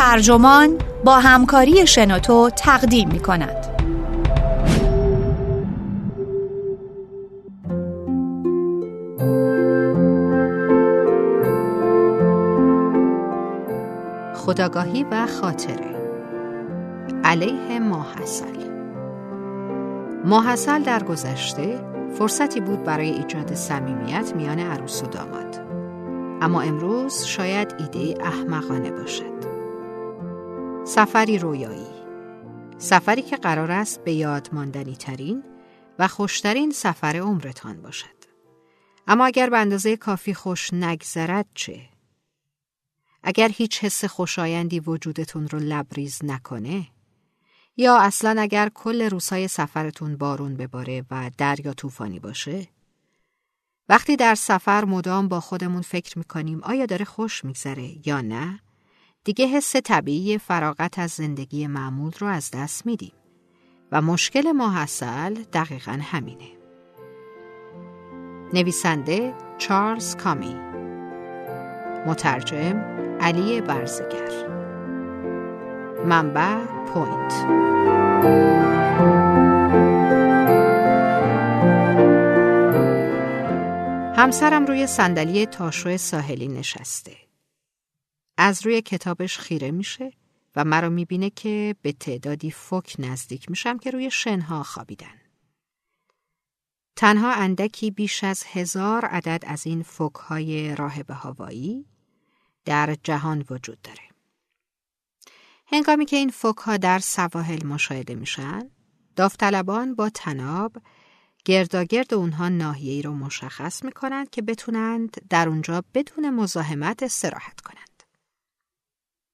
ترجمان با همکاری شنوتو تقدیم می کند. خداگاهی و خاطره. علیه ماحصل ماحصل در گذشته فرصتی بود برای ایجاد صمیمیت میان عروس و داماد. اما امروز شاید ایده احمقانه باشد. سفری رویایی. سفری که قرار است به یاد ماندنی ترین و خوشترین سفر عمرتان باشد. اما اگر به اندازه کافی خوش نگذرد چه؟ اگر هیچ حس خوشایندی وجودتون رو لبریز نکنه؟ یا اصلا اگر کل روزهای سفرتون بارون بباره و دریا طوفانی باشه؟ وقتی در سفر مدام با خودمون فکر می‌کنیم آیا داره خوش میگذره یا نه دیگه حس طبیعی فراغت از زندگی معمول رو از دست میدیم. و مشکل ما حاصل دقیقا همینه. نویسنده چارلز کامی مترجم علی برزگر. منبع پوینت. همسرم روی صندلی تاشو ساحلی نشسته. از روی کتابش خیره میشه و مرا می‌بینه که به تعدادی فک نزدیک میشم که روی شنها خوابیدن. تنها اندکی بیش از هزار عدد از این فک های راهب هوایی در جهان وجود داره. هنگامی که این فک ها در سواحل مشاهده میشن، داوطلبان با تناب گرداگرد اونها ناحیه ای رو مشخص می‌کنند که بتونند در اونجا بدون مزاحمت استراحت کنند.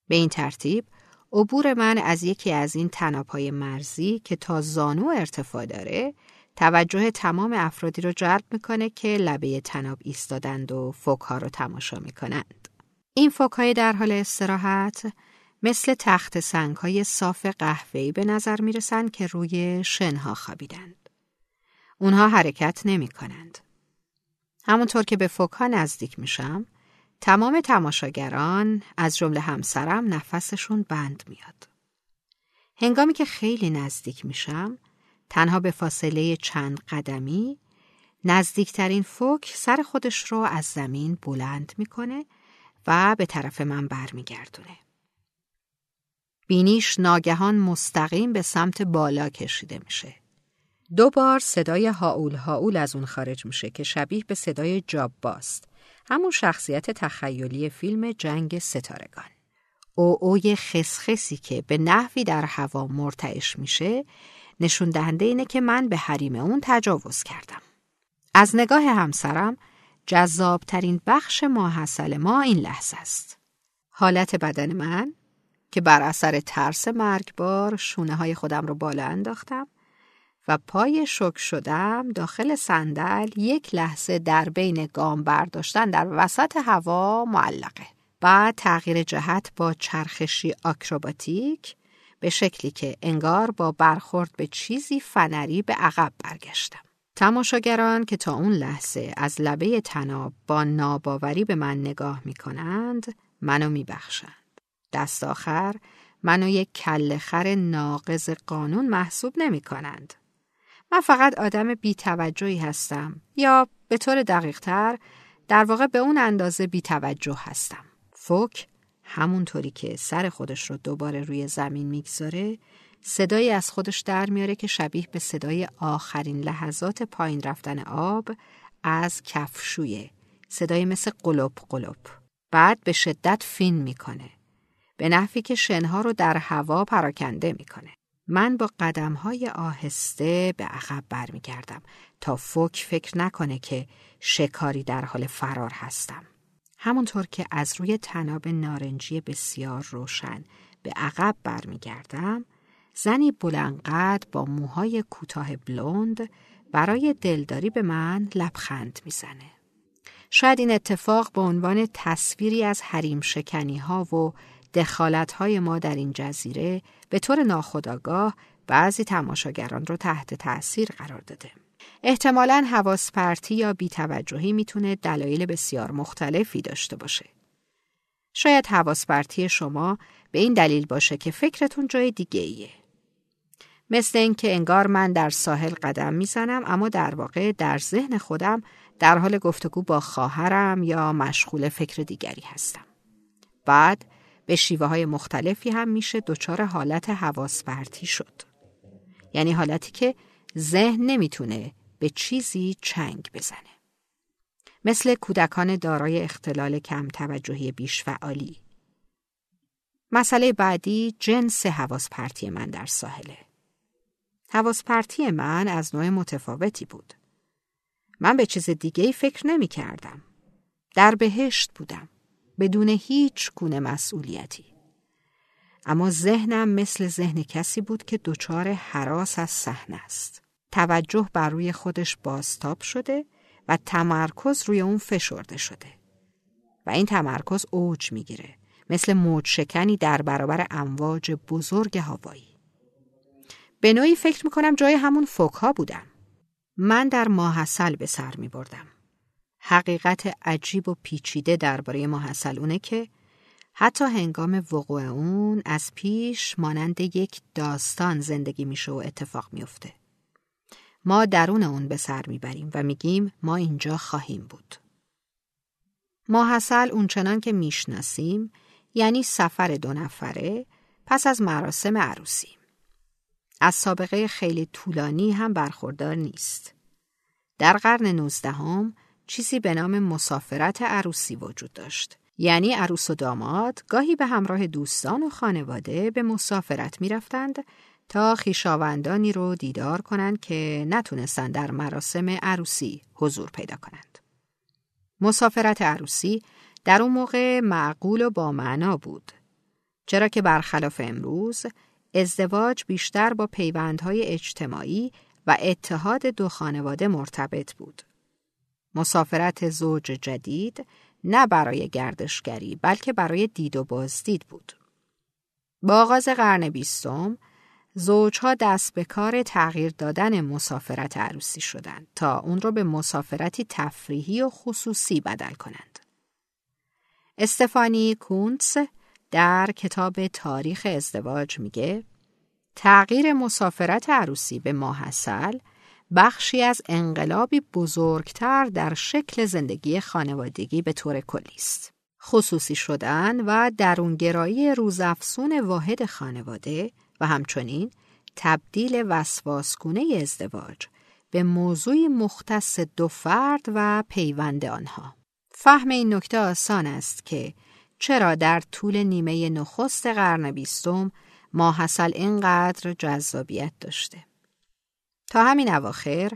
به این ترتیب عبور من از یکی از این تنابهای مرزی که تا زانو ارتفاع داره توجه تمام افرادی رو جلب می‌کنه که لبه تناب ایستادند و فوک ها رو تماشا می‌کنند. این فوک های در حال استراحت مثل تخت سنگ های صاف قهوه‌ای به نظر می‌رسند که روی شنها خوابیدند. اونها حرکت نمی کنند. همونطور که به فوکها نزدیک میشم، تمام تماشاگران از جمله همسرم نفسشون بند میاد. هنگامی که خیلی نزدیک میشم، تنها به فاصله چند قدمی، نزدیکترین فوک سر خودش رو از زمین بلند می‌کنه و به طرف من برمیگردونه. بینیش ناگهان مستقیم به سمت بالا کشیده میشه. دو بار صدای هاول هاول از اون خارج میشه که شبیه به صدای جاب باست. همون شخصیت تخیلی فیلم جنگ ستارگان. او اوی خسخسی که به نحوی در هوا مرتعش میشه نشون دهنده اینه که من به حریم اون تجاوز کردم. از نگاه همسرم جذابترین بخش ماحصل ما این لحظه است. حالت بدن من که بر اثر ترس مرگبار شونه های خودم رو بالا انداختم و پای شک شدم داخل صندل یک لحظه در بین گام برداشتن در وسط هوا معلقه. بعد تغییر جهت با چرخشی آکروباتیک به شکلی که انگار با برخورد به چیزی فنری به عقب برگشتم. تماشاگران که تا اون لحظه از لبه تناب با ناباوری به من نگاه می کنند منو می بخشند. دست آخر منو یک کل خر ناقض قانون محسوب نمی کنند. من فقط آدم بیتوجهی هستم یا به طور دقیق تر در واقع به اون اندازه بیتوجه هستم. فوک همونطوری که سر خودش رو دوباره روی زمین می‌گذاره صدایی از خودش در میاره که شبیه به صدای آخرین لحظات پایین رفتن آب از کفشویه. صدایی مثل قلوب قلوب. بعد به شدت فین می‌کنه. به نحوی که شنها رو در هوا پراکنده می‌کنه. من با های آهسته به عقب برمیگردم تا فوک فکر نکنه که شکاری در حال فرار هستم. همونطور که از روی تناب نارنجی بسیار روشن به عقب برمیگردم، زنی بلندقد با موهای کوتاه بلوند برای دلداری به من لبخند می‌زنه. شاید این اتفاق به عنوان تصویری از حریم شکنی ها و دخالت های ما در این جزیره به طور ناخودآگاه بعضی تماشاگران رو تحت تأثیر قرار داده. احتمالا حواس پرتی یا بیتوجهی می‌تونه دلایل بسیار مختلفی داشته باشه. شاید حواس شما به این دلیل باشه که فکرتون جای دیگه ایه. مثل اینکه انگار من در ساحل قدم می‌زنم اما در واقع در ذهن خودم در حال گفتگو با خواهرم یا مشغول فکر دیگری هستم. بعد به شیوه های مختلفی هم میشه دچار حالت حواس شد. یعنی حالتی که ذهن نمی‌تونه به چیزی چنگ بزنه. مثل کودکان دارای اختلال کم توجهی بیش فعالی. مسئله بعدی جنس حواس پرتی من در ساحله. حواس پرتی من از نوع متفاوتی بود. من به چیز دیگه فکر نمی کردم. در بهشت بودم. بدون هیچ گونه مسئولیتی. اما ذهنم مثل ذهن کسی بود که دچار حراس از صحنه است. توجه بر روی خودش بازتاب شده و تمرکز روی اون فشرده شده. و این تمرکز اوج می‌گیره مثل موج شکنی در برابر امواج بزرگ هوایی. به نوعی فکر می‌کنم جای همون فوک ها بودم. من در ماحصل به سر می بردم. حقیقت عجیب و پیچیده درباره اونه که حتی هنگام وقوع اون از پیش مانند یک داستان زندگی میشه و اتفاق میفته. ما درون اون به سر می‌بریم و میگیم ما اینجا خواهیم بود. ماحصل اونچنان که می‌شناسیم یعنی سفر دو نفره پس از مراسم عروسی. از سابقه خیلی طولانی هم برخوردار نیست. در قرن نوزدهم چیزی به نام مسافرت عروسی وجود داشت. یعنی عروس و داماد گاهی به همراه دوستان و خانواده به مسافرت می رفتند تا خیشاوندانی رو دیدار کنند که نتونستند در مراسم عروسی حضور پیدا کنند. مسافرت عروسی در اون موقع معقول و با معنا بود. چرا که برخلاف امروز ازدواج بیشتر با پیوندهای اجتماعی و اتحاد دو خانواده مرتبط بود. مسافرت زوج جدید نه برای گردشگری بلکه برای دید و بازدید بود. با آغاز قرن بیستم زوجها دست به کار تغییر دادن مسافرت عروسی شدند تا اون رو به مسافرتی تفریحی و خصوصی بدل کنند. استفانی کونتس در کتاب تاریخ ازدواج میگه تغییر مسافرت عروسی به ماحصل بخشی از انقلابی بزرگتر در شکل زندگی خانوادگی به طور کلی است. خصوصی شدن و درونگرایی روزافزون واحد خانواده و همچنین تبدیل وسواسگونه ازدواج به موضوعی مختص دو فرد و پیوند آنها. فهم این نکته آسان است که چرا در طول نیمه نخست قرن بیستم ماحصل اینقدر جذابیت داشته. تا همین اواخر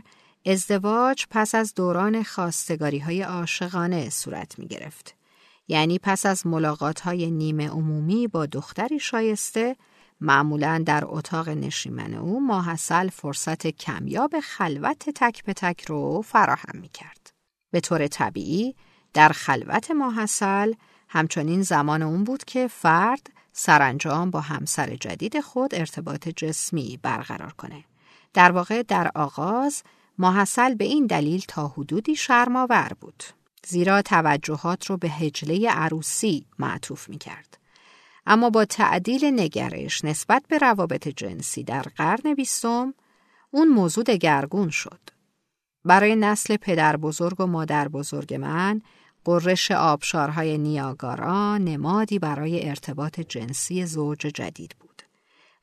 ازدواج پس از دوران خواستگاری های عاشقانه صورت می گرفت. یعنی پس از ملاقات های نیمه عمومی با دختری شایسته معمولا در اتاق نشیمن او ماحصل فرصت کمیاب خلوت تک به تک رو فراهم می کرد. به طور طبیعی در خلوت ماحصل همچنین زمان اون بود که فرد سرانجام با همسر جدید خود ارتباط جسمی برقرار کنه. در واقع در آغاز ماحصل به این دلیل تا حدودی شرماور بود. زیرا توجهات رو به هجله عروسی معطوف می کرد. اما با تعدیل نگرش نسبت به روابط جنسی در قرن بیستم اون موضوع دگرگون شد. برای نسل پدر بزرگ و مادر بزرگ من قررش آبشارهای نیاگارا نمادی برای ارتباط جنسی زوج جدید بود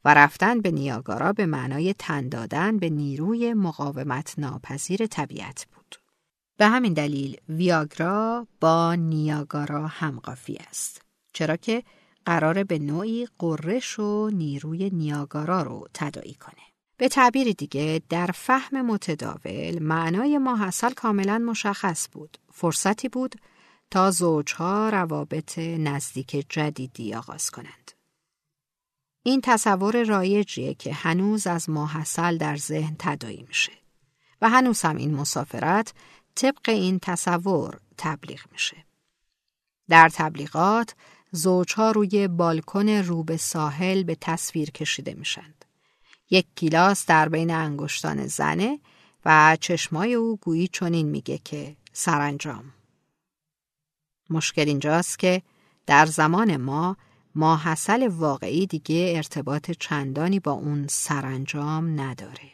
و رفتن به نیاگارا به معنای تن دادن به نیروی مقاومت ناپذیر طبیعت بود. به همین دلیل ویاگرا با نیاگارا همقافی است. چرا که قرار به نوعی قررش و نیروی نیاگارا رو تدایی کنه. به تعبیر دیگه در فهم متداول معنای ماحصل کاملا مشخص بود. فرصتی بود تا زوجها روابط نزدیک جدیدی آغاز کنند. این تصور رایجیه که هنوز از ماحصل در ذهن تدایی میشه و هنوز هم این مسافرت طبق این تصور تبلیغ میشه. در تبلیغات زوجها روی بالکن رو به ساحل به تصویر کشیده میشند. یک گیلاس در بین انگشتان زنه و چشمای او گویی چنین میگه که سرانجام. مشکل اینجاست که در زمان ما ماحصل واقعی دیگه ارتباط چندانی با اون سرانجام نداره.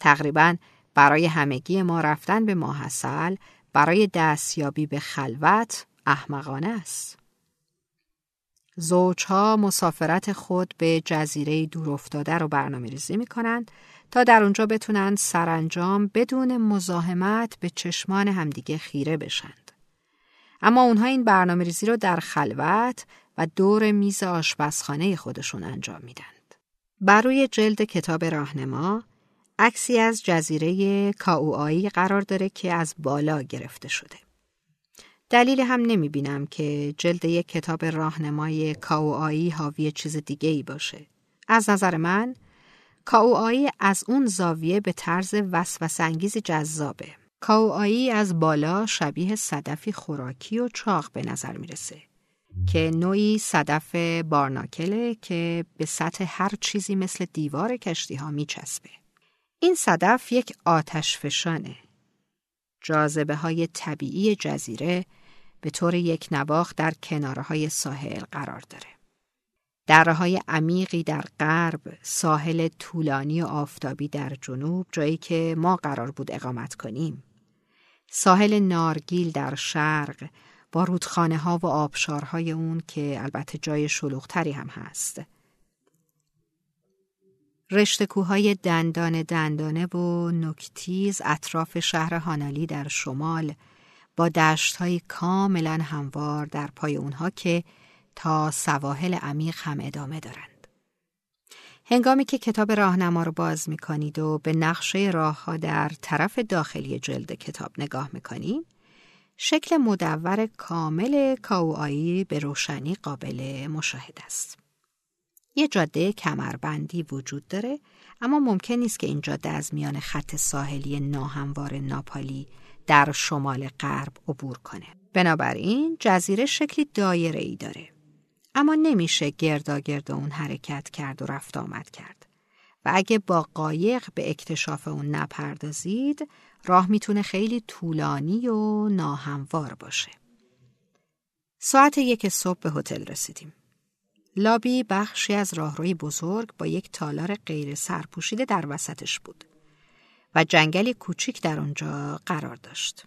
تقریبا برای همگی ما رفتن به ماحصل برای دستیابی به خلوت احمقانه است. زوجها مسافرت خود به جزیره دور افتاده رو برنامه ریزی می کنند تا در اونجا بتونند سرانجام بدون مزاحمت به چشمان همدیگه خیره بشند. اما اونها این برنامه ریزی رو در خلوت دور میز آشپزخانه خودشون انجام میدند. بر روی جلد کتاب راهنما عکسی از جزیره کاوآیی قرار داره که از بالا گرفته شده. دلیل هم نمی بینم که جلد یک کتاب راهنمای کاوآیی حاوی چیز دیگه ای باشه. از نظر من کاوآیی از اون زاویه به طرز وسوسه انگیز جذابه. کاوآیی از بالا شبیه صدفی خوراکی و چاق به نظر می‌رسه که نوعی صدف بارناکله که به سطح هر چیزی مثل دیوار کشتی ها میچسبه. این صدف یک آتش فشانه. جاذبه های طبیعی جزیره به طور یک نواخ در کناره های ساحل قرار داره. دره های عمیقی در غرب، ساحل طولانی و آفتابی در جنوب، جایی که ما قرار بود اقامت کنیم. ساحل نارگیل در شرق، با رودخانه ها و آبشارهای اون که البته جای شلوغتری هم هست. رشته کوههای دندان دندانه و نکتیز اطراف شهر هانالی در شمال با دشت های کاملا هموار در پای اونها که تا سواحل عمیق هم ادامه دارند. هنگامی که کتاب راهنما رو باز می کنید و به نقشه راه ها در طرف داخلی جلد کتاب نگاه می کنید، شکل مدور کامل کاوایی به روشنی قابل مشاهده است. یه جاده کمربندی وجود داره اما ممکن نیست که این جاده از میان خط ساحلی ناهموار ناپالی در شمال غرب عبور کنه. بنابراین جزیره شکلی دایره ای داره. اما نمیشه گردا اون حرکت کرد و رفت آمد کرد. و اگه با قایق به اکتشاف اون نپردازید راه می‌تونه خیلی طولانی و ناهموار باشه. ساعت یک صبح به هتل رسیدیم. لابی بخشی از راهروی بزرگ با یک تالار غیر سرپوشیده در وسطش بود و جنگلی کوچیک در آنجا قرار داشت.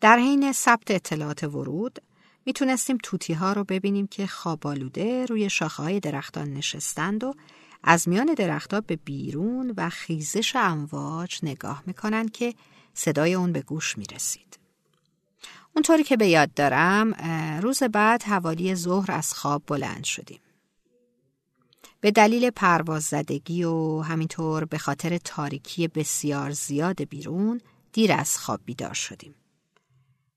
در حین ثبت اطلاعات ورود می‌تونستیم توتی ها رو ببینیم که خوابالوده روی شاخه های درختان نشستند و از میان درختها به بیرون و خیزش امواج نگاه می‌کنند که صدای اون به گوش می‌رسید. اونطوری که به یاد دارم روز بعد حوالی ظهر از خواب بلند شدیم. به دلیل پرواز زدگی و همینطور به خاطر تاریکی بسیار زیاد بیرون دیر از خواب بیدار شدیم.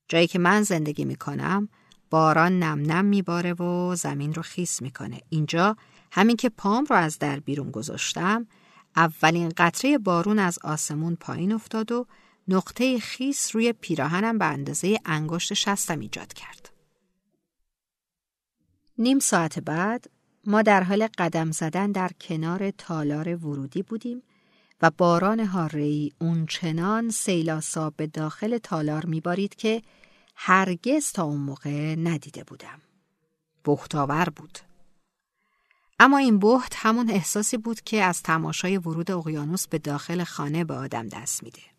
جایی که من زندگی می‌کنم باران نم نم میباره و زمین رو خیس می‌کنه. اینجا همین که پام رو از در بیرون گذاشتم اولین قطره بارون از آسمون پایین افتاد و نقطه خیس روی پیراهنم به اندازه انگشت شستم ایجاد کرد. نیم ساعت بعد ما در حال قدم زدن در کنار تالار ورودی بودیم و باران هارهی اون چنان سیلاسا به داخل تالار میبارید که هرگز تا اون موقع ندیده بودم. بختاور بود. اما این بحت همون احساسی بود که از تماشای ورود اقیانوس به داخل خانه به آدم دست میده.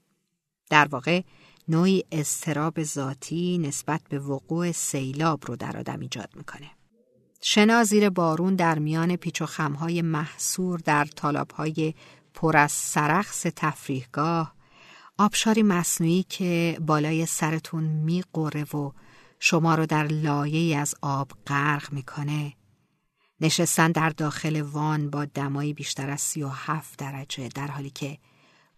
در واقع نوعی استراب ذاتی نسبت به وقوع سیلاب رو در آدم ایجاد می‌کنه. شنا زیر بارون در میان پیچ و خمهای محصور در طالابهای پر از سرخس تفریحگاه آبشاری مصنوعی که بالای سرتون میقره و شما رو در لایه از آب غرق می‌کنه نشستن در داخل وان با دمایی بیشتر از سی و هفت درجه در حالی که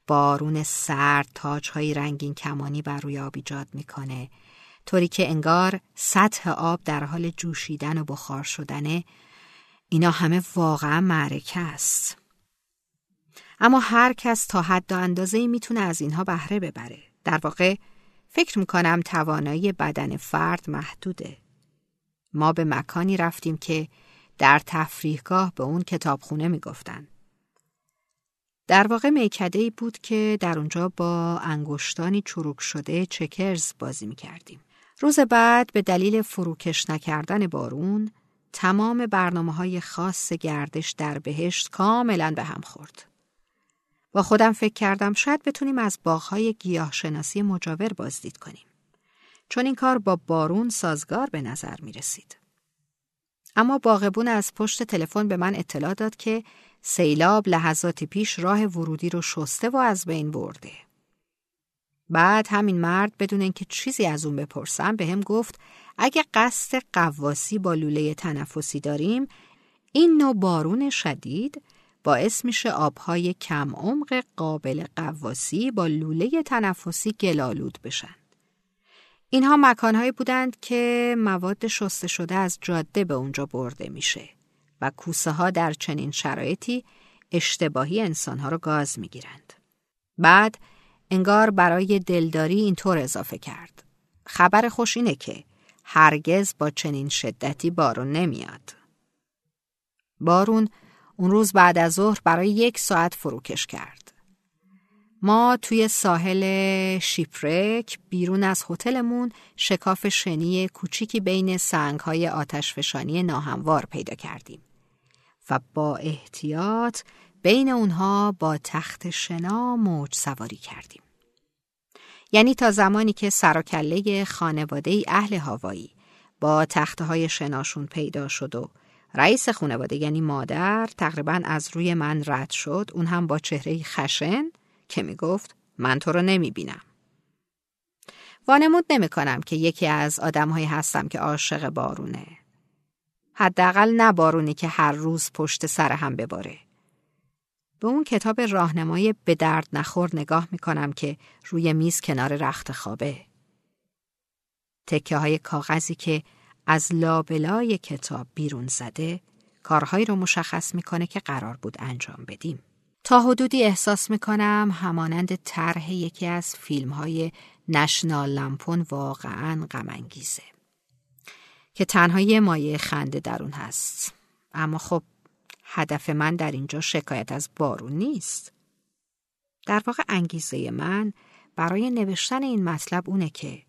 بارون سرد تاجهای رنگین کمانی بر روی آب ایجاد می‌کنه. طوری که انگار سطح آب در حال جوشیدن و بخار شدنه. اینا همه واقعا معرکه است. اما هر کس تا حد و اندازه می‌تونه از اینها بهره ببره. در واقع فکر می‌کنم توانایی بدن فرد محدوده. ما به مکانی رفتیم که در تفریحگاه به اون کتابخونه می‌گفتن. در واقع میکده ای بود که در اونجا با انگشتانی چروک شده چکرز بازی می‌کردیم روز بعد به دلیل فروکش نکردن بارون تمام برنامه های خاص گردش در بهشت کاملا به هم خورد. با خودم فکر کردم شاید بتونیم از باغهای گیاهشناسی مجاور بازدید کنیم. چون این کار با بارون سازگار به نظر می رسید. اما باغبون از پشت تلفن به من اطلاع داد که سیلاب لحظاتی پیش راه ورودی رو شسته و از بین برده. بعد همین مرد بدون اینکه چیزی از اون بپرسم به هم گفت اگه قصد قواسی با لوله تنفسی داریم این نوع بارون شدید باعث میشه آبهای کم عمق قابل قواسی با لوله تنفسی گلالود بشن. اینها مکانهایی بودند که مواد شسته شده از جاده به اونجا برده میشه و کوسه ها در چنین شرایطی اشتباهی انسانها رو گاز می‌گیرند. بعد انگار برای دلداری اینطور اضافه کرد. خبر خوش اینه که هرگز با چنین شدتی بارون نمیاد. بارون اون روز بعد از ظهر برای یک ساعت فروکش کرد. ما توی ساحل شیپرک بیرون از هتلمون شکاف شنی کوچیکی بین سنگهای آتشفشانی ناهموار پیدا کردیم و با احتیاط بین اونها با تخت شنا موج سواری کردیم. یعنی تا زمانی که سراکله خانواده اهل هاوایی با تخته های شناشون پیدا شد و رئیس خانواده یعنی مادر تقریبا از روی من رد شد اون هم با چهره خشن که می گفت من تو رو نمی بینم. وانمود نمی کنم که یکی از آدمهایی هستم که عاشق بارونه. حداقل نه بارونی که هر روز پشت سر هم بباره. به اون کتاب راهنمای به درد نخور نگاه می کنم که روی میز کنار رخت خوابه. تکه های کاغذی که از لابلای کتاب بیرون زده کارهایی رو مشخص می‌کنه که قرار بود انجام بدیم. تا حدودی احساس می‌کنم همانند طرح یکی از فیلم های نشنال لمپون واقعا غمانگیزه که تنها یه مایه خنده در اون هست. اما خب هدف من در اینجا شکایت از بارون نیست. در واقع انگیزه من برای نوشتن این مطلب اونه که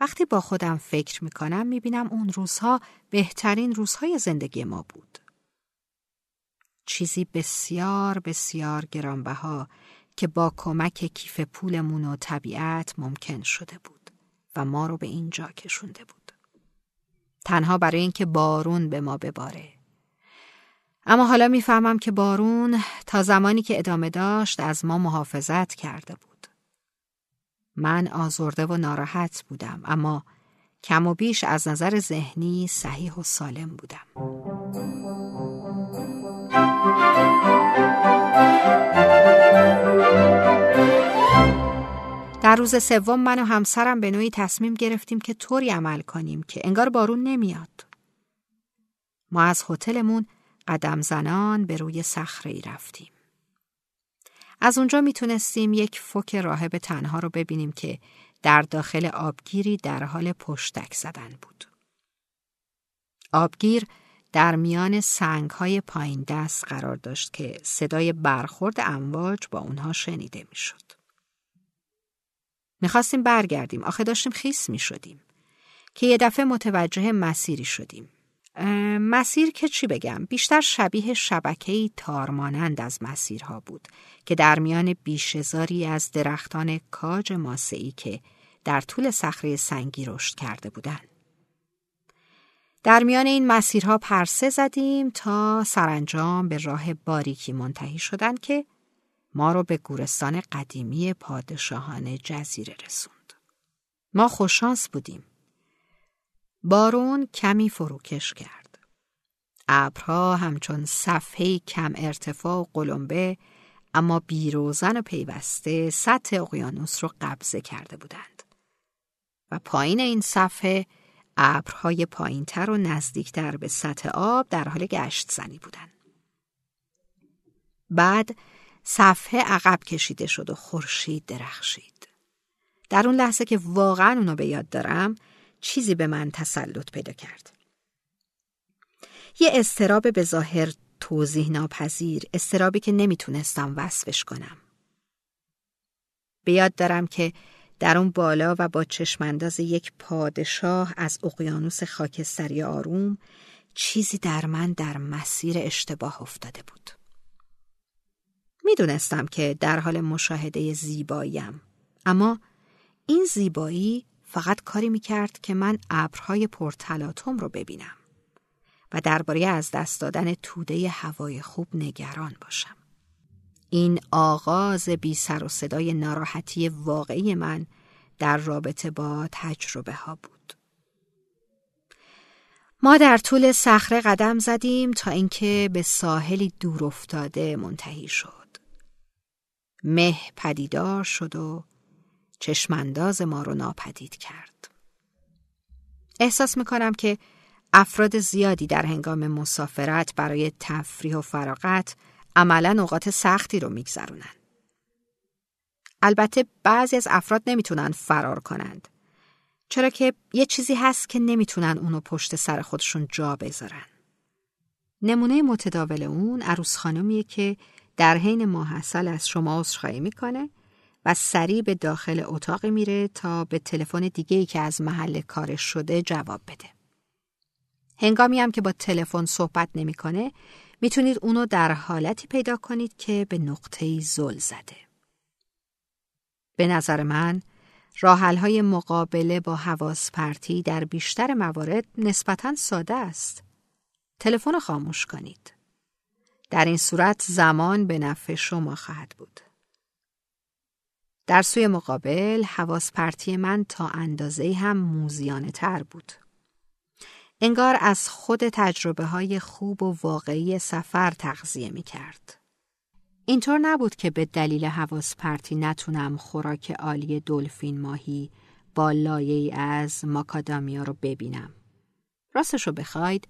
وقتی با خودم فکر می‌کنم می‌بینم اون روزها بهترین روزهای زندگی ما بود. چیزی بسیار بسیار گرانبها که با کمک کیف پولمون و طبیعت ممکن شده بود و ما رو به اینجا کشونده بود. تنها برای اینکه بارون به ما بباره. اما حالا می‌فهمم که بارون تا زمانی که ادامه داشت از ما محافظت کرده بود. من آزرده و ناراحت بودم اما کم و بیش از نظر ذهنی صحیح و سالم بودم. در روز سوم من و همسرم به نوعی تصمیم گرفتیم که طوری عمل کنیم که انگار بارون نمیاد. ما از هتلمون قدم زنان به روی صخره ای رفتیم. از اونجا می‌تونستیم یک فوک راهب تنها رو ببینیم که در داخل آبگیری در حال پشتک زدن بود. آبگیر در میان سنگ های پایین دست قرار داشت که صدای برخورد امواج با اونها شنیده می‌شد. می‌خواستیم برگردیم آخه داشتیم خیس می‌شدیم که یه دفعه متوجه مسیری شدیم. مسیر که چی بگم بیشتر شبیه شبکه‌ای تارمانند از مسیرها بود که در میان بیشزاری از درختان کاج ماسعی که در طول صخره سنگی رشد کرده بودند. در میان این مسیرها پرسه زدیم تا سرانجام به راه باریکی منتهی شدن که ما رو به گورستان قدیمی پادشاهان جزیره رسوند. ما خوششانس بودیم. بارون کمی فروکش کرد. ابرها همچون صفحه کم ارتفاع و قلمبه اما بیروزن و پیوسته سطح اقیانوس رو قبضه کرده بودند. و پایین این صفحه ابرهای پایینتر و نزدیکتر به سطح آب در حال گشت زنی بودند. بعد صفحه عقب کشیده شد و خورشید درخشید. در اون لحظه که واقعا اونو به یاد دارم چیزی به من تسلط پیدا کرد. یه استراب به ظاهر توضیح ناپذیر استرابی که نمی‌تونستم وصفش کنم. به یاد دارم که در اون بالا و با چشمانداز یک پادشاه از اقیانوس خاکستری آروم چیزی در من در مسیر اشتباه افتاده بود. می‌دونستم که در حال مشاهده زیباییم اما این زیبایی فقط کاری می‌کرد که من ابرهای پرتلاتم رو ببینم و درباره از دست دادن توده هوای خوب نگران باشم. این آغاز بی سر و صدای ناراحتی واقعی من در رابطه با تجربه ها بود. ما در طول صخره قدم زدیم تا اینکه به ساحلی دور افتاده منتهی شد. مه پدیدار شد و چشمانداز ما رو ناپدید کرد. احساس می‌کنم که افراد زیادی در هنگام مسافرت برای تفریح و فراغت عملا اوقات سختی رو میگذرونن. البته بعضی از افراد نمی‌تونن فرار کنند. چرا که یه چیزی هست که نمی‌تونن اونو پشت سر خودشون جا بذارن. نمونه متداول اون عروس خانمیه که در حین ماحصل از شما عذرخواهی می‌کنه و سریع به داخل اتاق میره تا به تلفن دیگه ای که از محل کارش شده جواب بده. هنگامی هم که با تلفن صحبت نمی‌کنه می‌تونید اونو در حالتی پیدا کنید که به نقطه زل زده. به نظر من های مقابله با حواس پرتی در بیشتر موارد نسبتا ساده است. تلفن خاموش کنید. در این صورت زمان به نفع شما خواهد بود. در سوی مقابل حواس پرتی من تا اندازه هم موزیانه تر بود. انگار از خود تجربه های خوب و واقعی سفر تغذیه می کرد. اینطور نبود که به دلیل حواس پرتی نتونم خوراک عالی دلفین ماهی با لایه از ماکادامیا رو ببینم. راستش رو بخواید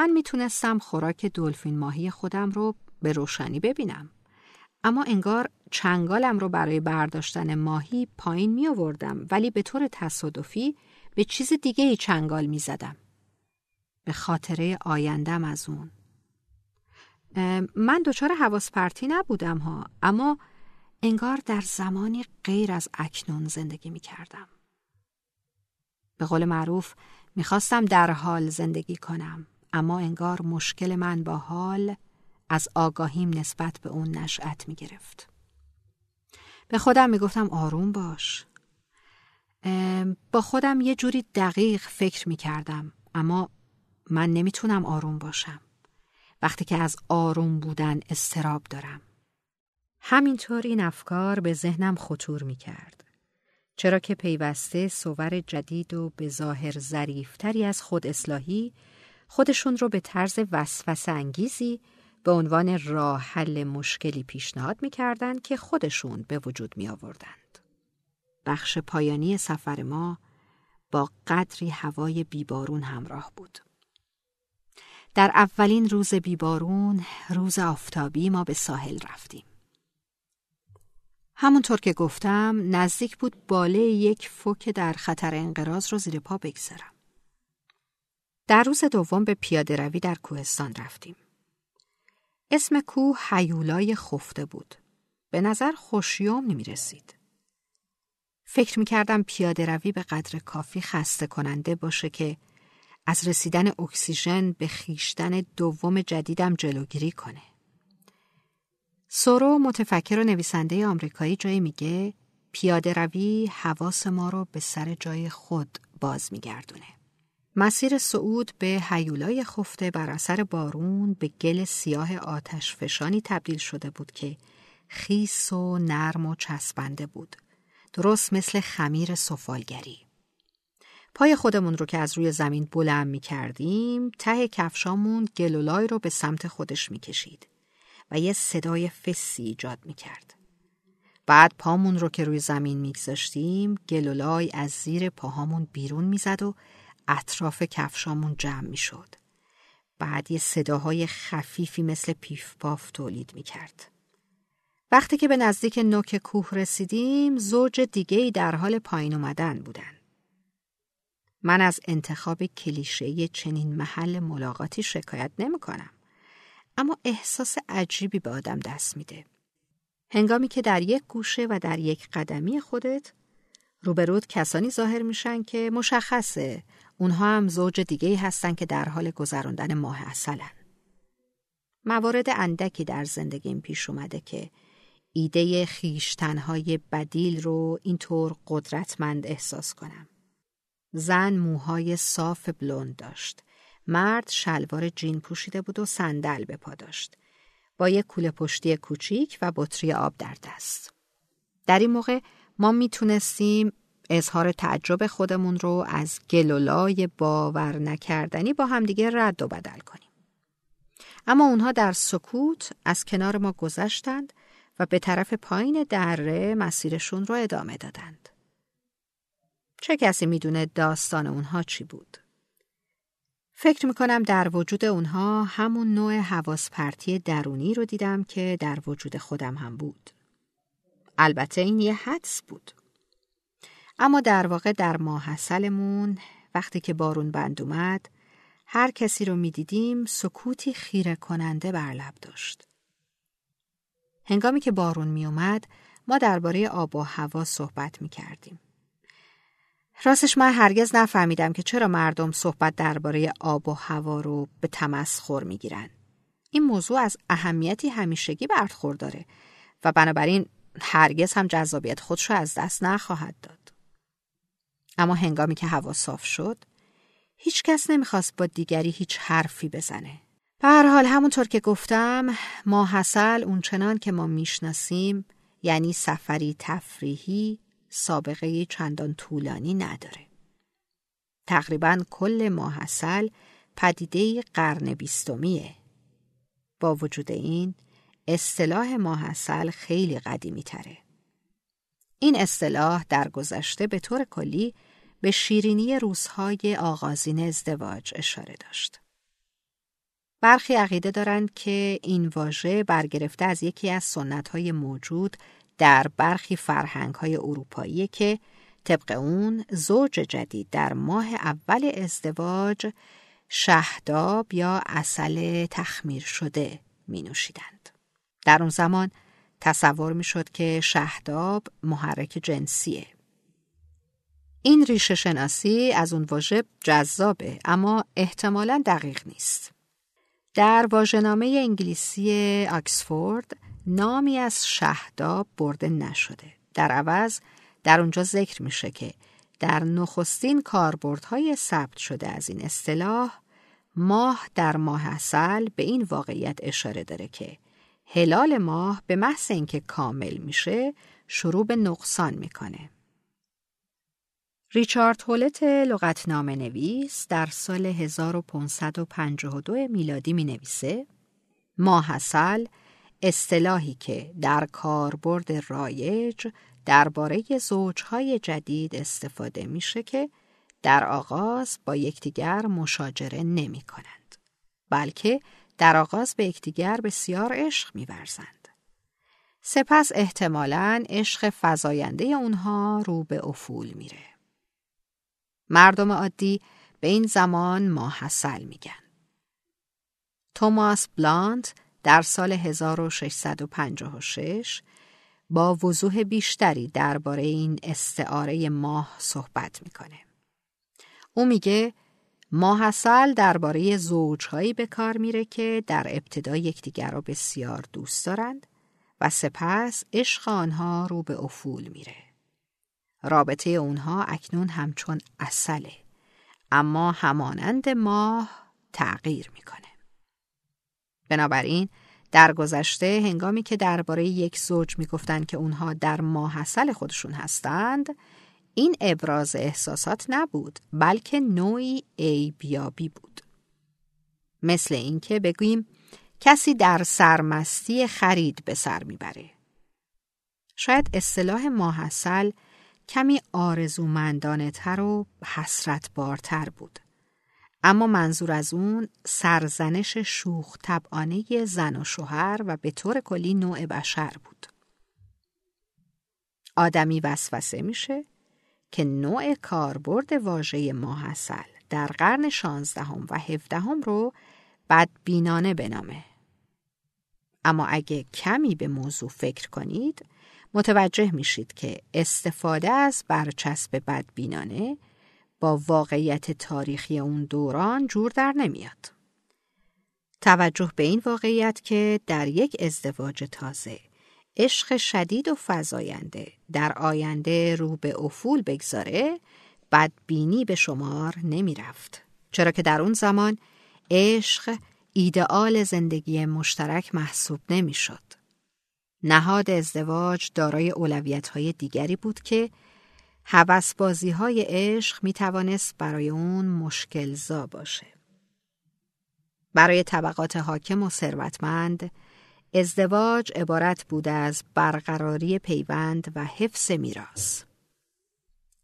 من می‌تونستم خوراک دلفین ماهی خودم رو به روشنی ببینم. اما انگار چنگالم رو برای برداشتن ماهی پایین می آوردم ولی به طور تصادفی به چیز دیگه ای چنگال می زدم. به خاطره آیندم از اون. من دچار حواس پرتی نبودم ها اما انگار در زمانی غیر از اکنون زندگی می کردم. به قول معروف می‌خواستم در حال زندگی کنم اما انگار مشکل من با حال از آگاهیم نسبت به اون نشأت می گرفت. به خودم می گفتم آروم باش. با خودم یه جوری دقیق فکر می کردم اما من نمی‌تونم آروم باشم. وقتی که از آروم بودن استراب دارم. همینطور این افکار به ذهنم خطور می کرد. چرا که پیوسته صور جدید و به ظاهر ظریفتری از خود اصلاحی خودشون رو به طرز وسوس انگیزی به عنوان راه حل مشکلی پیشنهاد می‌کردند که خودشون به وجود می آوردند. بخش پایانی سفر ما با قدری هوای بیبارون همراه بود. در اولین روز بیبارون روز آفتابی ما به ساحل رفتیم. همونطور که گفتم نزدیک بود باله یک فوک در خطر انقراض رو زیر پا بگذارم. در روز دوم به پیاده روی در کوهستان رفتیم. اسم کوه حیولای خفته بود. به نظر خوشیوم نمی رسید. فکر می کردم پیاده روی به قدر کافی خسته کننده باشه که از رسیدن اکسیژن به خیشتن دوم جدیدم جلوگیری کنه. سورو متفکر و نویسنده آمریکایی جایی میگه پیاده روی حواس ما رو به سر جای خود باز میگردونه. مسیر صعود به حیولای خفته بر اثر بارون به گل سیاه آتش فشانی تبدیل شده بود که خیس و نرم و چسبنده بود. درست مثل خمیر سفالگری. پای خودمون رو که از روی زمین بلند می کردیم ته کفشامون گلولای رو به سمت خودش می کشید و یه صدای فسی ایجاد می کرد. بعد پامون رو که روی زمین میگذاشتیم گلولای از زیر پاهامون بیرون می‌زد و اطراف کفشامون جمع می شد. بعد یه صداهای خفیفی مثل پیف پاف تولید می کرد. وقتی که به نزدیک نوک کوه رسیدیم زوج دیگه در حال پایین اومدن بودن. من از انتخاب کلیشه چنین محل ملاقاتی شکایت نمی کنم. اما احساس عجیبی به آدم دست میده. هنگامی که در یک گوشه و در یک قدمی خودت روبرود کسانی ظاهر میشن که مشخصه اونها هم زوج دیگه هستن که در حال گذراندن ماه اصلن. موارد اندکی در زندگیم پیش اومده که ایده خیشتنهای بدیل رو اینطور قدرتمند احساس کنم. زن موهای صاف بلوند داشت. مرد شلوار جین پوشیده بود و صندل به پا داشت. با یک کوله پشتی کوچیک و بطری آب در دست. در این موقع ما می‌تونستیم اظهار تعجب خودمون رو از گلولای باور نکردنی با همدیگه رد و بدل کنیم. اما اونها در سکوت از کنار ما گذشتند و به طرف پایین دره مسیرشون رو ادامه دادند. چه کسی می‌دونه داستان اونها چی بود؟ فکر می‌کنم در وجود اونها همون نوع حواس پرتی درونی رو دیدم که در وجود خودم هم بود. البته این یه حدس بود. اما در واقع در ماحصلمون وقتی که بارون بند اومد هر کسی رو می‌دیدیم سکوتی خیره کننده بر لب داشت. هنگامی که بارون می اومد ما درباره آب و هوا صحبت می کردیم. راستش من هرگز نفهمیدم که چرا مردم صحبت درباره آب و هوا رو به تمسخر می گیرن. این موضوع از اهمیتی همیشگی برخورداره و بنابراین هرگز هم جذابیت خودش رو از دست نخواهد داد. اما هنگامی که هوا صاف شد هیچ کس نمی‌خواست با دیگری هیچ حرفی بزنه. به هر حال همونطور که گفتم ما حسل اونچنان که ما می‌شناسیم یعنی سفری تفریحی سابقه چندان طولانی نداره. تقریبا کل ماحصل پدیده قرن بیستمیه. با وجود این اصطلاح ماحصل خیلی قدیمی تره. این اصطلاح در گذشته به طور کلی به شیرینی روزهای آغازین ازدواج اشاره داشت. برخی عقیده دارند که این واژه برگرفته از یکی از سنتهای موجود در برخی فرهنگهای اروپایی که طبق اون زوج جدید در ماه اول ازدواج شهداب یا اصل تخمیر شده می نوشیدند. در اون زمان تصور می شد که شهداب محرک جنسیه. این ریشه شناسی از اون واژه جذابه اما احتمالا دقیق نیست. در واژه‌نامه انگلیسی آکسفورد نامی از شهداب برده نشده. در عوض در اونجا ذکر میشه که در نخستین کاربردهای ثبت شده از این اصطلاح ماه در ماه اصل به این واقعیت اشاره داره که هلال ماه به محض اینکه کامل میشه شروع به نقصان می‌کنه. ریچارد هولت لغتنامه نویس در سال 1552 میلادی می نویسه ماه اصل اصطلاحی که در کاربرد رایج درباره زوجهای جدید استفاده میشه که در آغاز با یکدیگر مشاجره نمی کنند بلکه در آغاز به یکدیگر بسیار عشق میورزند. سپس احتمالاً عشق فزاینده اونها رو به افول میره. مردم عادی به این زمان ماحصل میگن. توماس بلانت در سال 1656 با وضوح بیشتری درباره این استعاره ماه صحبت می‌کنه. او میگه ماحصل درباره زوجهایی به کار میره که در ابتدا یکدیگر را بسیار دوست دارند و سپس عشق آنها رو به افول میره. رابطه اونها اکنون همچون اصله اما همانند ماه تغییر می‌کنه. بنابراین در گذشته هنگامی که درباره یک زوج می‌گفتند که اونها در ماحصل خودشون هستند این ابراز احساسات نبود بلکه نوعی بیابی بود. مثل اینکه بگوییم کسی در سرمستی خرید به سر می‌بره. شاید اصطلاح ماحصل کمی آرزومندانه تر و حسرت بارتر بود. اما منظور از اون سرزنش شوخ طبعانه زن و شوهر و به طور کلی نوع بشر بود. آدمی وسوسه میشه که نوع کاربرد واژه ماحصل در قرن شانزدهم و هفدهم رو بدبینانه بنامه. اما اگه کمی به موضوع فکر کنید متوجه میشید که استفاده از برچسب بدبینانه با واقعیت تاریخی اون دوران جور در نمیاد. توجه به این واقعیت که در یک ازدواج تازه عشق شدید و فزاینده در آینده رو به افول بگذاره بدبینی به شمار نمی رفت. چرا که در اون زمان عشق ایدئال زندگی مشترک محسوب نمی شد. نهاد ازدواج دارای اولویت های دیگری بود که بازی های عشق می توانست برای اون مشکلزا باشه. برای طبقات حاکم و ثروتمند ازدواج عبارت بود از برقراری پیوند و حفظ میراث.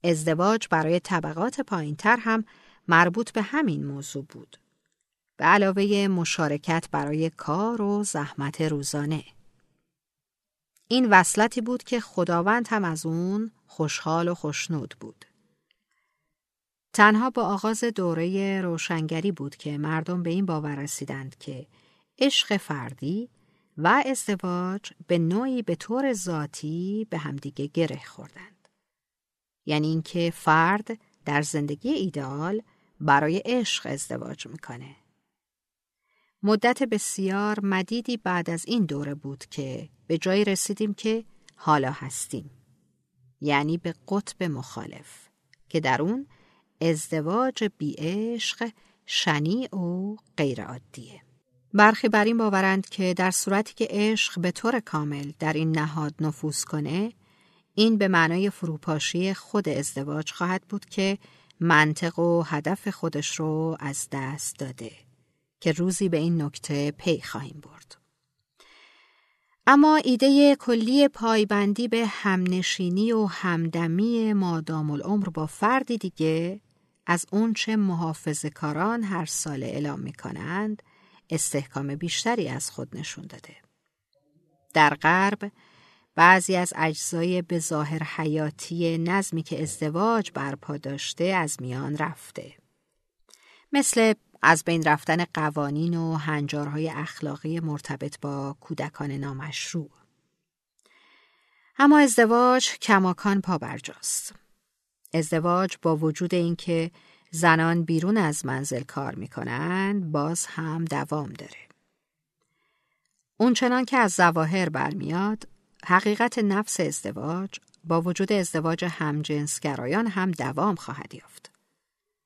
ازدواج برای طبقات پایینتر هم مربوط به همین موضوع بود. به علاوه مشارکت برای کار و زحمت روزانه. این وصلتی بود که خداوند هم از اون خوشحال و خوشنود بود. تنها با آغاز دوره روشنگری بود که مردم به این باور رسیدند که عشق فردی و ازدواج به نوعی به طور ذاتی به همدیگه گره خوردند. یعنی اینکه فرد در زندگی ایدئال برای عشق ازدواج می‌کنه. مدت بسیار مدیدی بعد از این دوره بود که به جایی رسیدیم که حالا هستیم. یعنی به قطب مخالف که در اون ازدواج بی عشق شنیع و غیرعادیه. برخی بر این باورند که در صورتی که عشق به طور کامل در این نهاد نفوذ کنه این به معنای فروپاشی خود ازدواج خواهد بود که منطق و هدف خودش رو از دست داده که روزی به این نکته پی خواهیم برد. اما ایده کلی پایبندی به همنشینی و همدمی مادام العمر با فردی دیگه از اونچه محافظ کاران هر سال اعلام می کنند استحکام بیشتری از خود نشون داده. در غرب بعضی از اجزای به ظاهر حیاتی نظمی که ازدواج برپا داشته از میان رفته. مثل از بین رفتن قوانین و هنجارهای اخلاقی مرتبط با کودکان نامشروع. اما ازدواج کماکان پابرجاست. ازدواج با وجود اینکه زنان بیرون از منزل کار می‌کنند باز هم دوام داره. اونچنان که از زواهر برمیاد حقیقت نفس ازدواج با وجود ازدواج همجنسگرایان هم دوام خواهد یافت.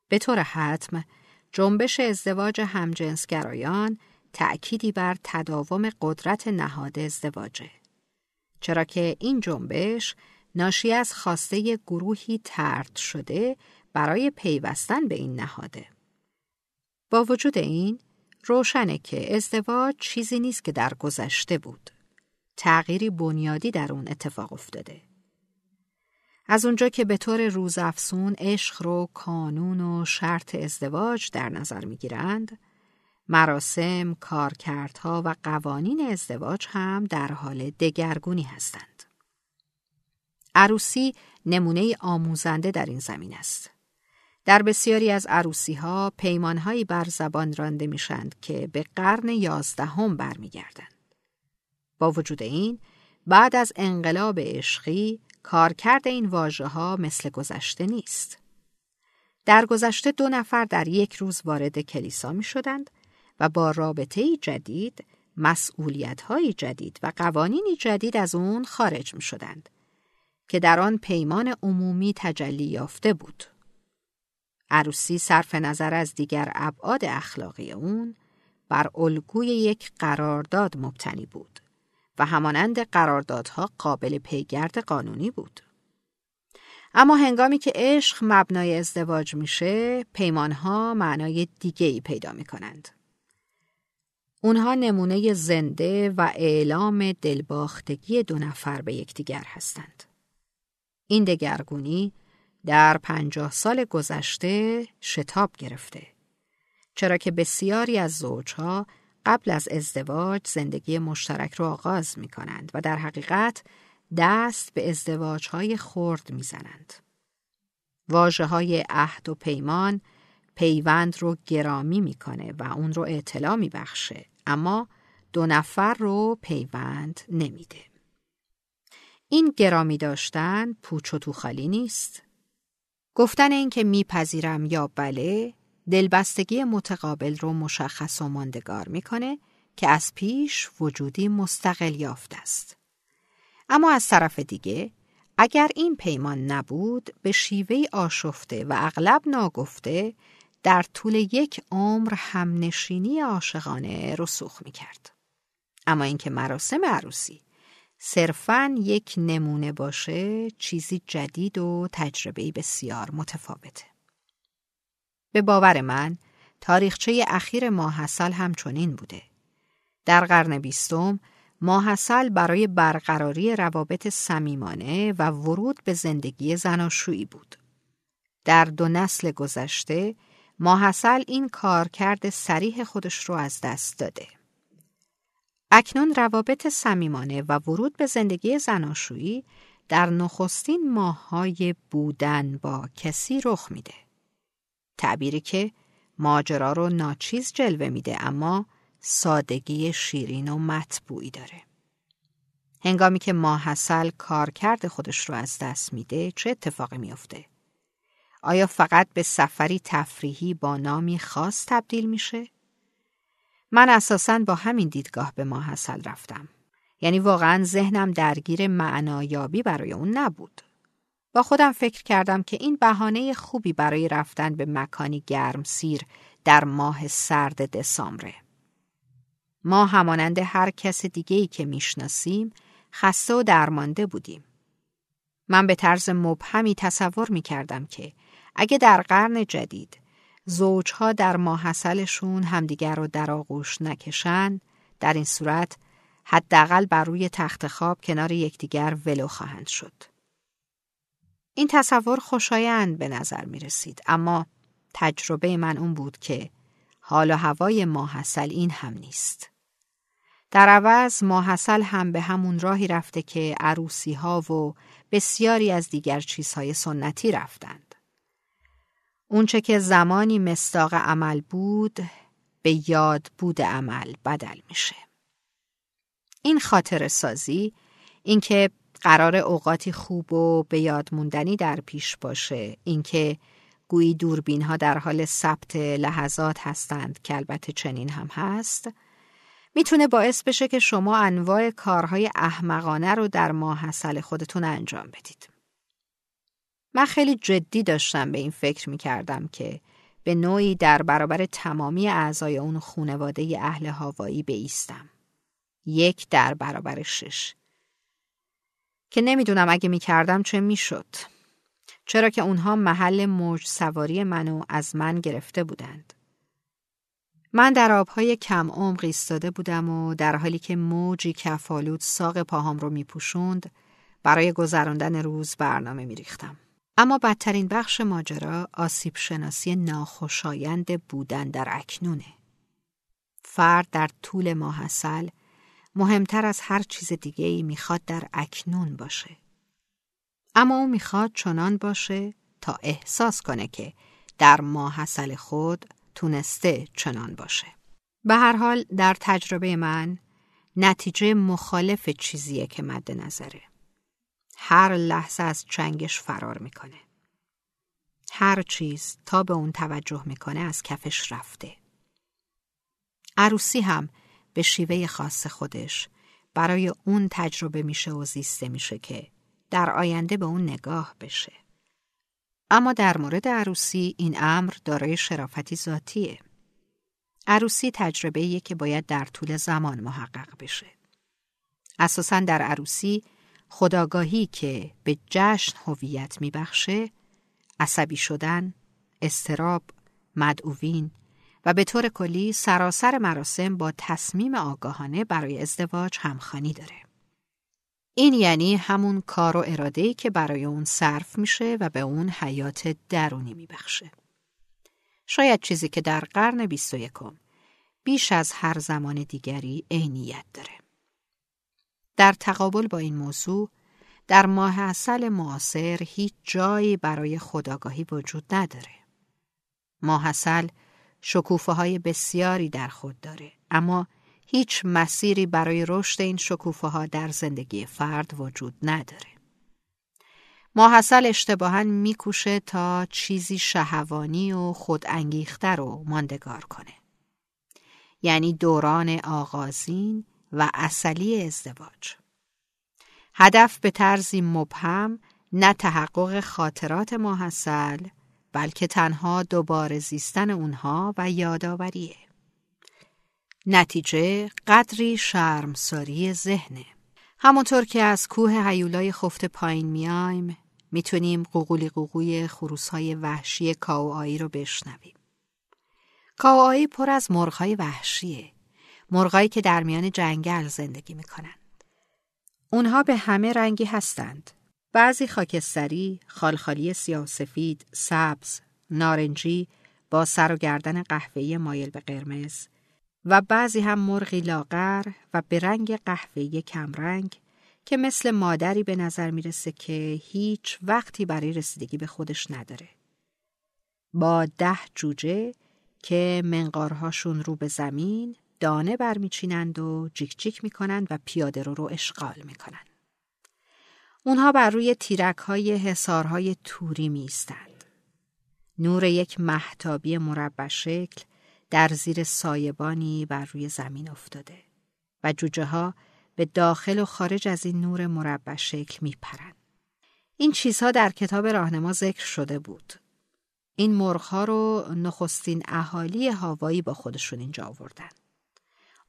به طور حتم جنبش ازدواج همجنسگرایان تأکیدی بر تداوم قدرت نهاد ازدواجه. چرا که این جنبش ناشی از خواسته گروهی ترد شده برای پیوستن به این نهاده. با وجود این روشنه که ازدواج چیزی نیست که در گذشته بود. تغییری بنیادی در اون اتفاق افتاده. از اونجا که به طور روزافزون عشق رو کانون و شرط ازدواج در نظر می‌گیرند، مراسم، کارکردها و قوانین ازدواج هم در حال دگرگونی هستند. عروسی نمونه آموزنده در این زمین است. در بسیاری از عروسی ها پیمان هایی بر زبان رانده میشند که به قرن یازدهم برمیگردند. با وجود این بعد از انقلاب عشقی کارکرد این واژه ها مثل گذشته نیست. در گذشته دو نفر در یک روز وارد کلیسا می شدند و با رابطه جدید مسئولیت های جدید و قوانینی جدید از اون خارج می شدند که در آن پیمان عمومی تجلی یافته بود. عروسی صرف نظر از دیگر ابعاد اخلاقی اون بر الگوی یک قرارداد مبتنی بود و همانند قراردادها قابل پیگرد قانونی بود. اما هنگامی که عشق مبنای ازدواج میشه، پیمانها معنای دیگه ای پیدا می کنند. اونها نمونه زنده و اعلام دلباختگی دو نفر به یکدیگر هستند. این دگرگونی در پنجاه سال گذشته شتاب گرفته. چرا که بسیاری از زوجها قبل از ازدواج زندگی مشترک را آغاز می کنند و در حقیقت دست به ازدواج های خرد می زنند. واجه های عهد و پیمان پیوند رو گرامی می‌کنه و اون رو اطلاع می بخشه اما دو نفر رو پیوند نمیده. این گرامی داشتن پوچ و توخالی نیست. گفتن اینکه میپذیرم یا بله دلبستگی متقابل رو مشخص و ماندگار می‌کنه که از پیش وجودی مستقل یافته است. اما از طرف دیگه اگر این پیمان نبود به شیوه آشفته و اغلب ناگفته در طول یک عمر همنشینی عاشقانه رسوخ می کرد. اما اینکه مراسم عروسی صرفا یک نمونه باشه چیزی جدید و تجربه بسیار متفاوته. به باور من تاریخچه اخیر ماحصل همچنین بوده. در قرن بیستم ماحصل برای برقراری روابط صمیمانه و ورود به زندگی زناشویی بود. در دو نسل گذشته ماحصل این کارکرد سریح خودش رو از دست داده. اکنون روابط صمیمانه و ورود به زندگی زناشویی در نخستین ماههای بودن با کسی رخ میده. تعبیری که ماجرا رو ناچیز جلوه میده اما سادگی شیرین و مطبوعی داره. هنگامی که ماحصل کارکرد خودش رو از دست میده چه اتفاقی میافته؟ آیا فقط به سفری تفریحی با نامی خاص تبدیل میشه؟ من اساساً با همین دیدگاه به ماحصل رفتم. یعنی واقعا ذهنم درگیر معنایابی برای اون نبود. با خودم فکر کردم که این بهانه خوبی برای رفتن به مکانی گرم سیر در ماه سرد دسامبره. ما همانند هر کس دیگهی که می‌شناسیم خسته و درمانده بودیم. من به طرز مبهمی تصور می کردم که اگه در قرن جدید زوجها در ماحصلشون همدیگر رو در آغوش نکشن در این صورت حداقل بر روی تخت خواب کنار یکدیگر ولو خواهند شد. این تصور خوشایند به نظر می رسید اما تجربه من اون بود که حال و هوای ماحصل این هم نیست. در عوض ماحصل هم به همون راهی رفته که عروسی ها و بسیاری از دیگر چیزهای سنتی رفتند. اونچه که زمانی مستاق عمل بود به یاد بود عمل بدل میشه. این خاطر سازی اینکه قرار اوقاتی خوب و به یاد موندنی در پیش باشه اینکه گویی دوربین ها در حال ثبت لحظات هستند که البته چنین هم هست می‌تونه باعث بشه که شما انواع کارهای احمقانه رو در ماحصل خودتون انجام بدید. من خیلی جدی داشتم به این فکر می‌کردم که به نوعی در برابر تمامی اعضای اون خونواده اهل هاوایی بیستم. یک در برابر شش. که نمی‌دونم اگه می‌کردم چه می‌شد. چرا که اونها محل موج سواری منو از من گرفته بودند. من در آبهای کم عمق ایستاده بودم و در حالی که موجی کفالود ساق پاهام رو میپوشوند برای گذراندن روز برنامه میریختم. اما بدترین بخش ماجرا آسیب شناسی ناخوشایند بودن در اکنونه. فرد در طول ماحصل مهمتر از هر چیز دیگه ای می‌خواد در اکنون باشه. اما او می‌خواد چنان باشه تا احساس کنه که در ماحصل خود تونسته چنان باشه. به هر حال در تجربه من نتیجه مخالف چیزیه که مد نظره. هر لحظه از چنگش فرار می‌کنه. هر چیز تا به اون توجه می‌کنه از کفش رفته. عروسی هم به شیوه خاص خودش برای اون تجربه میشه و زیسته میشه که در آینده به اون نگاه بشه. اما در مورد عروسی این امر دارای شرافتی ذاتیه. عروسی تجربه که باید در طول زمان محقق بشه. اساسا در عروسی خداگاهی که به جشن هویت میبخشه عصبی شدن، استراب، مدعوین و به طور کلی سراسر مراسم با تصمیم آگاهانه برای ازدواج همخانی داره. این یعنی همون کار و اراده‌ای که برای اون صرف میشه و به اون حیات درونی میبخشه. شاید چیزی که در قرن 21 بیش از هر زمان دیگری عینیت داره. در تقابل با این موضوع در ماه اصل معاصر هیچ جایی برای خداگاهی وجود نداره. ماه اصل شکوفه های بسیاری در خود داره اما هیچ مسیری برای رشد این شکوفه ها در زندگی فرد وجود نداره. ماحصل اشتباها میکوشه تا چیزی شهوانی و خودانگیخته رو ماندگار کنه. یعنی دوران آغازین و اصلی ازدواج. هدف به طرزی مبهم نه تحقق خاطرات ماحصل بلکه تنها دوباره زیستن اونها و یادآوریه. نتیجه قدری شرمساری ذهنه. همونطور که از کوه هیولای خفته پایین میایم می‌تونیم قوقولی قوقوی خروسهای وحشی کاوآیی رو بشنویم. کاوآیی پر از مرغهای وحشیه. مرغایی که در میان جنگل زندگی می‌کنن. اونها به همه رنگی هستند. بعضی خاکستری، خالخالی سیاه سفید، سبز، نارنجی با سر و گردن قهوه‌ای مایل به قرمز و بعضی هم مرغی لاغر و به رنگ قهوه‌ای کمرنگ که مثل مادری به نظر می‌رسه که هیچ وقتی برای رسیدگی به خودش نداره. با ده جوجه که منقارهاشون رو به زمین دانه برمیچینند و جیک جیک می‌کنند و پیاده رو رو اشغال می‌کنند. اونها بر روی تیرک های حسارهای توری میستند. نور یک محتابی مربع شکل در زیر سایبانی بر روی زمین افتاده و جوجه ها به داخل و خارج از این نور مربع شکل میپرند. این چیزها در کتاب راهنما ذکر شده بود. این مرغها رو نخستین اهالی هاوایی با خودشون اینجا آوردن.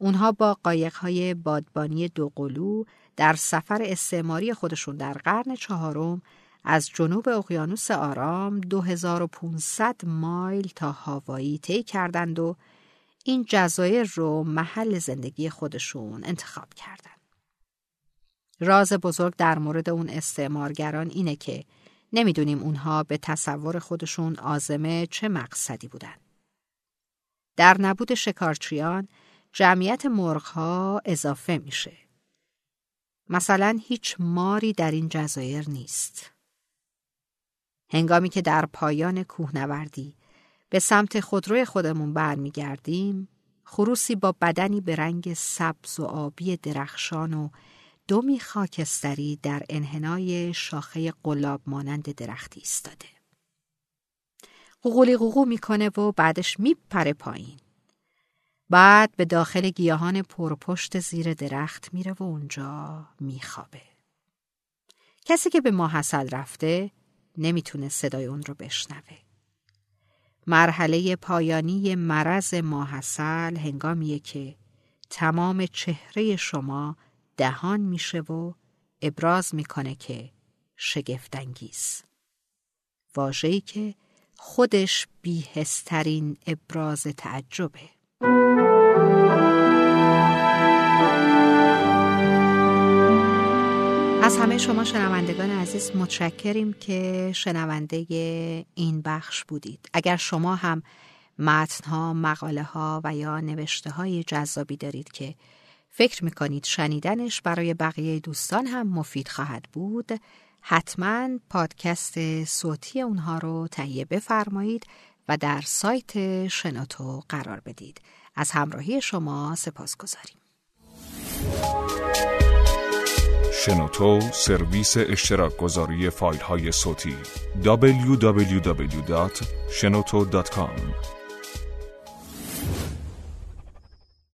اونها با قایقهای بادبانی دوقلو در سفر استعماری خودشون در قرن چهارم از جنوب اقیانوس آرام 2500 مایل تا هاوایی طی کردند و این جزایر رو محل زندگی خودشون انتخاب کردند. راز بزرگ در مورد اون استعمارگران اینه که نمی‌دونیم اونها به تصور خودشون آزمه چه مقصدی بودن. در نبود شکارچیان جمعیت مرغها اضافه میشه. مثلا هیچ ماری در این جزایر نیست. هنگامی که در پایان کوهنوردی به سمت خودروی خودمون برمیگردیم، خروسی با بدنی به رنگ سبز و آبی درخشان و دومی خاکستری در انحنای شاخه قلاب مانند درختی ایستاده. قوقولی قوقو می‌کنه و بعدش میپره پایین. بعد به داخل گیاهان پرپشت زیر درخت میره و اونجا میخوابه. کسی که به ماحصل رفته نمی‌تونه صدای اون رو بشنوه. مرحله پایانی مرض ماحصل هنگامیه که تمام چهره شما دهان میشه و ابراز می‌کنه که شگفتانگیز. واژه‌ای که خودش بیهسترین ابراز تعجبه. از همه شما شنوندگان عزیز متشکریم که شنونده این بخش بودید. اگر شما هم متنها، مقاله ها و یا نوشته های جذابی دارید که فکر می‌کنید شنیدنش برای بقیه دوستان هم مفید خواهد بود حتما پادکست صوتی اونها رو تهیه بفرمایید و در سایت شنوتو قرار بدید. از همراهی شما سپاس گذاریم. شنوتو سرویس اشتراک گذاری فایل های صوتی www.shenoto.com